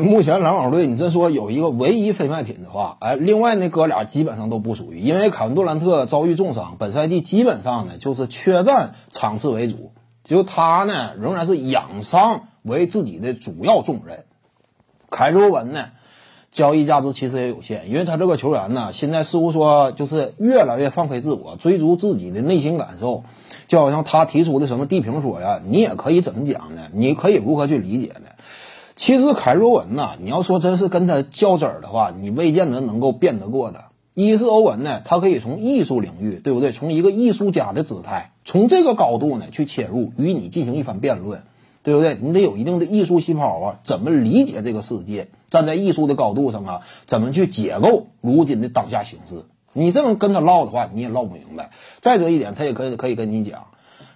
目前篮网队你真说有一个唯一非卖品的话，哎，另外那哥俩基本上都不属于，因为凯文杜兰特遭遇重伤，本赛季基本上呢就是缺战场次为主，就他呢仍然是养伤为自己的主要重任。凯瑞文呢，交易价值其实也有限，因为他这个球员呢，现在似乎说就是越来越放飞自我，追逐自己的内心感受，就好像他提出的什么地平说呀，你也可以怎么讲呢？你可以如何去理解呢？其实凯瑞文呐，你要说真是跟他较真儿的话，你未见得能够辩得过他。一是欧文呢，他可以从艺术领域，对不对？从一个艺术家的姿态，从这个高度呢去切入，与你进行一番辩论，对不对？你得有一定的艺术细胞啊，怎么理解这个世界？站在艺术的高度上啊，怎么去解构如今的当下形势？你这么跟他唠的话，你也唠不明白。再者一点，他也可以可以跟你讲，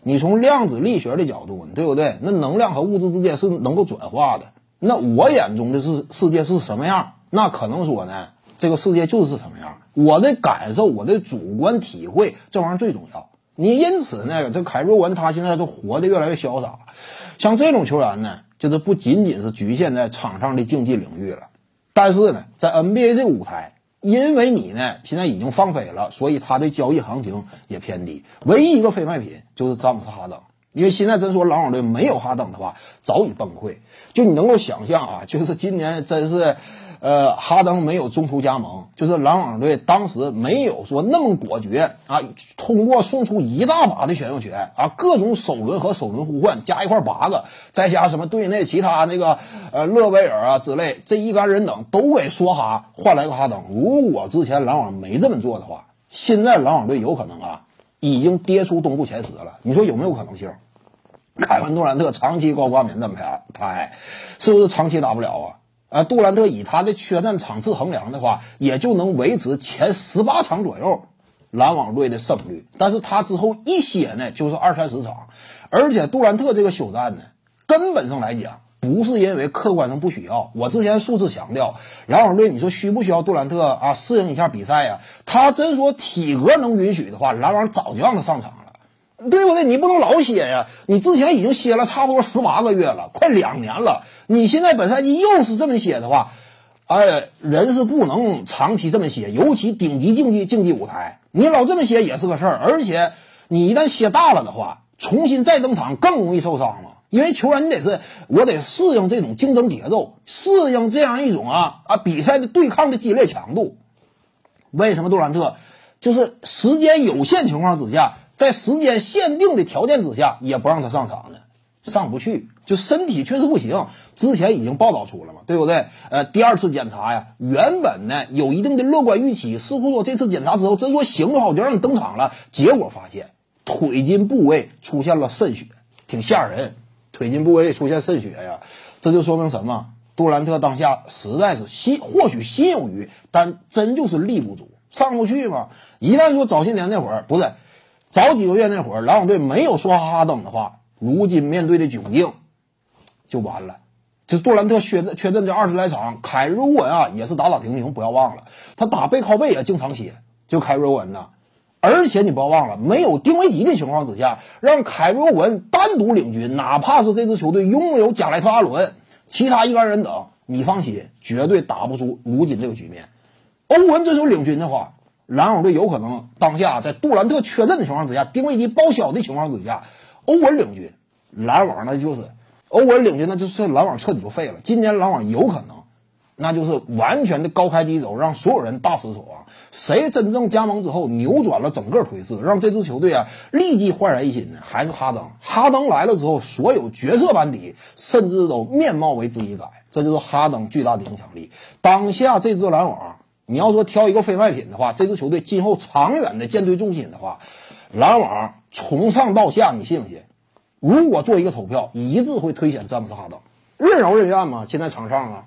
你从量子力学的角度，对不对？那能量和物质之间是能够转化的。那我眼中的是世界是什么样？那可能说呢，这个世界就是什么样。我的感受，我的主观体会，这玩意儿最重要。你因此呢，这凯瑞文他现在都活得越来越潇洒。像这种球员呢，就是不仅仅是局限在场上的竞技领域了，但是呢，在 NBA 这个舞台，因为你呢现在已经放飞了，所以他的交易行情也偏低。唯一一个非卖品就是詹姆斯哈登。因为现在真说篮网队没有哈登的话，早已崩溃。就你能够想象啊，就是今年真是，呃，哈登没有中途加盟，就是篮网队当时没有说那么果决啊，通过送出一大把的选秀权啊，各种首轮和首轮互换加一块八个，再加什么队内其他那个呃勒维尔啊之类这一干人等都给说哈换来个哈登。如果之前篮网没这么做的话，现在篮网队有可能啊。已经跌出东部前十了，你说有没有可能性？凯文杜兰特长期高挂免战牌牌，是不是长期打不了啊？啊，杜兰特以他的缺战场次衡量的话，也就能维持前十八场左右篮网队的胜率，但是他之后一歇呢，就是二三十场，而且杜兰特这个休战呢，根本上来讲。不是因为客观上不需要，我之前数次强调，篮网队你说需不需要杜兰特啊？适应一下比赛呀？他真说体格能允许的话，篮网早就让他上场了，对不对？你不能老歇呀！你之前已经歇了差不多十八个月了，快两年了，你现在本赛季又是这么歇的话，哎，人是不能长期这么歇，尤其顶级竞技竞技舞台，你老这么歇也是个事儿，而且你一旦歇大了的话，重新再登场更容易受伤了。因为球员你得是，我得适应这种竞争节奏，适应这样一种啊啊比赛的对抗的激烈强度。为什么杜兰特就是时间有限情况之下，在时间限定的条件之下也不让他上场呢？上不去，就身体确实不行。之前已经报道出了嘛，对不对？呃，第二次检查呀，原本呢有一定的乐观预期，似乎说这次检查之后真说行的话，我就让你登场了。结果发现腿筋部位出现了渗血，挺吓人。腿筋部位出现渗血呀，这就说明什么？杜兰特当下实在是心或许心有余，但真就是力不足，上不去嘛。一旦说早些年那会儿不是，早几个月那会儿，篮网队没有刷哈登的话，如今面对的窘境就完了。这杜兰特缺阵缺阵这二十来场，凯瑞文啊也是打打停停，不要忘了，他打背靠背也经常歇。就凯瑞文呐。而且你不要忘了，没有丁威迪的情况之下，让凯瑞欧文单独领军，哪怕是这支球队拥有贾莱特·阿伦，其他一干人等，你放心，绝对打不出如今这个局面。欧文这时候领军的话，篮网队有可能当下在杜兰特缺阵的情况之下，丁威迪报销的情况之下，欧文领军，篮网那就是欧文领军，那就是篮网彻底就废了。今年篮网有可能。那就是完全的高开低走，让所有人大失所望。谁真正加盟之后扭转了整个颓势，让这支球队啊立即焕然一新呢？还是哈登？哈登来了之后，所有角色班底甚至都面貌为之一改。这就是哈登巨大的影响力。当下这支篮网，你要说挑一个非卖品的话，这支球队今后长远的舰队重心的话，篮网从上到下，你信不信？如果做一个投票，一致会推选詹姆斯哈登，任劳任怨吗？现在场上啊。